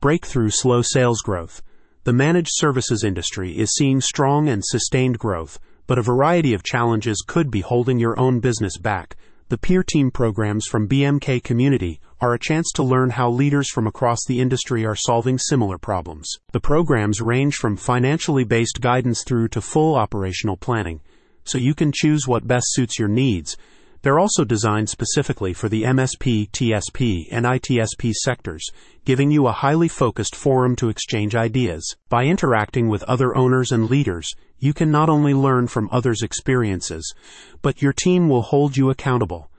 Breakthrough slow sales growth. The managed services industry is seeing strong and sustained growth, but a variety of challenges could be holding your own business back. The peer team programs from BMK Community are a chance to learn how leaders from across the industry are solving similar problems. The programs range from financially based guidance through to full operational planning, so you can choose what best suits your needs. They're also designed specifically for the MSP, TSP, and ITSP sectors, giving you a highly focused forum to exchange ideas. By interacting with other owners and leaders, you can not only learn from others' experiences, but your team will hold you accountable.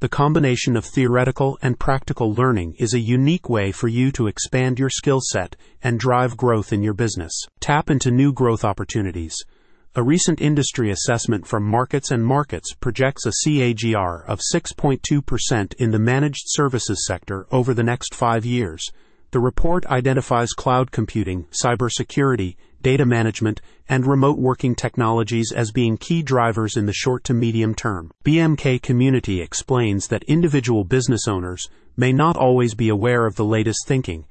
The combination of theoretical and practical learning is a unique way for you to expand your skill set and drive growth in your business. Tap into new growth opportunities. A recent industry assessment from Markets and Markets projects a CAGR of 6.2% in the managed services sector over the next five years. The report identifies cloud computing, cybersecurity, data management, and remote working technologies as being key drivers in the short to medium term. BMK Community explains that individual business owners may not always be aware of the latest thinking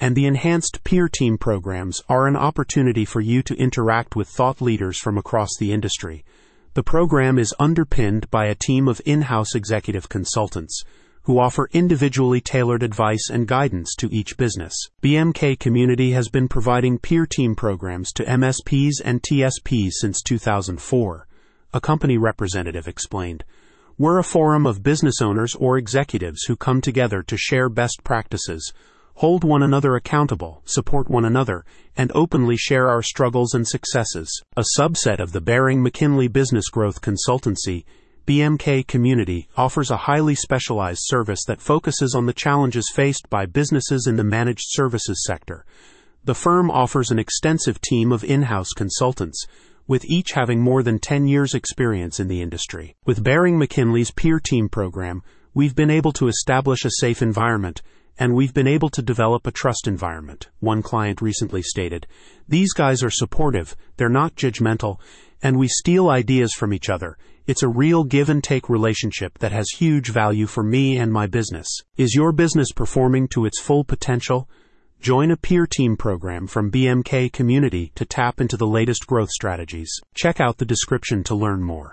and the enhanced peer team programs are an opportunity for you to interact with thought leaders from across the industry. The program is underpinned by a team of in-house executive consultants who offer individually tailored advice and guidance to each business. BMK Community has been providing peer team programs to MSPs and TSPs since 2004. A company representative explained. We're a forum of business owners or executives who come together to share best practices, hold one another accountable, support one another, and openly share our struggles and successes. A subset of the Bering McKinley Business Growth Consultancy, BMK Community, offers a highly specialized service that focuses on the challenges faced by businesses in the managed services sector. The firm offers an extensive team of in house consultants with each having more than 10 years' experience in the industry. With Bering McKinley's peer team program, we've been able to establish a safe environment and we've been able to develop a trust environment. One client recently stated, These guys are supportive, they're not judgmental, and we steal ideas from each other. It's a real give and take relationship that has huge value for me and my business. Is your business performing to its full potential? Join a peer team program from BMK Community to tap into the latest growth strategies. Check out the description to learn more.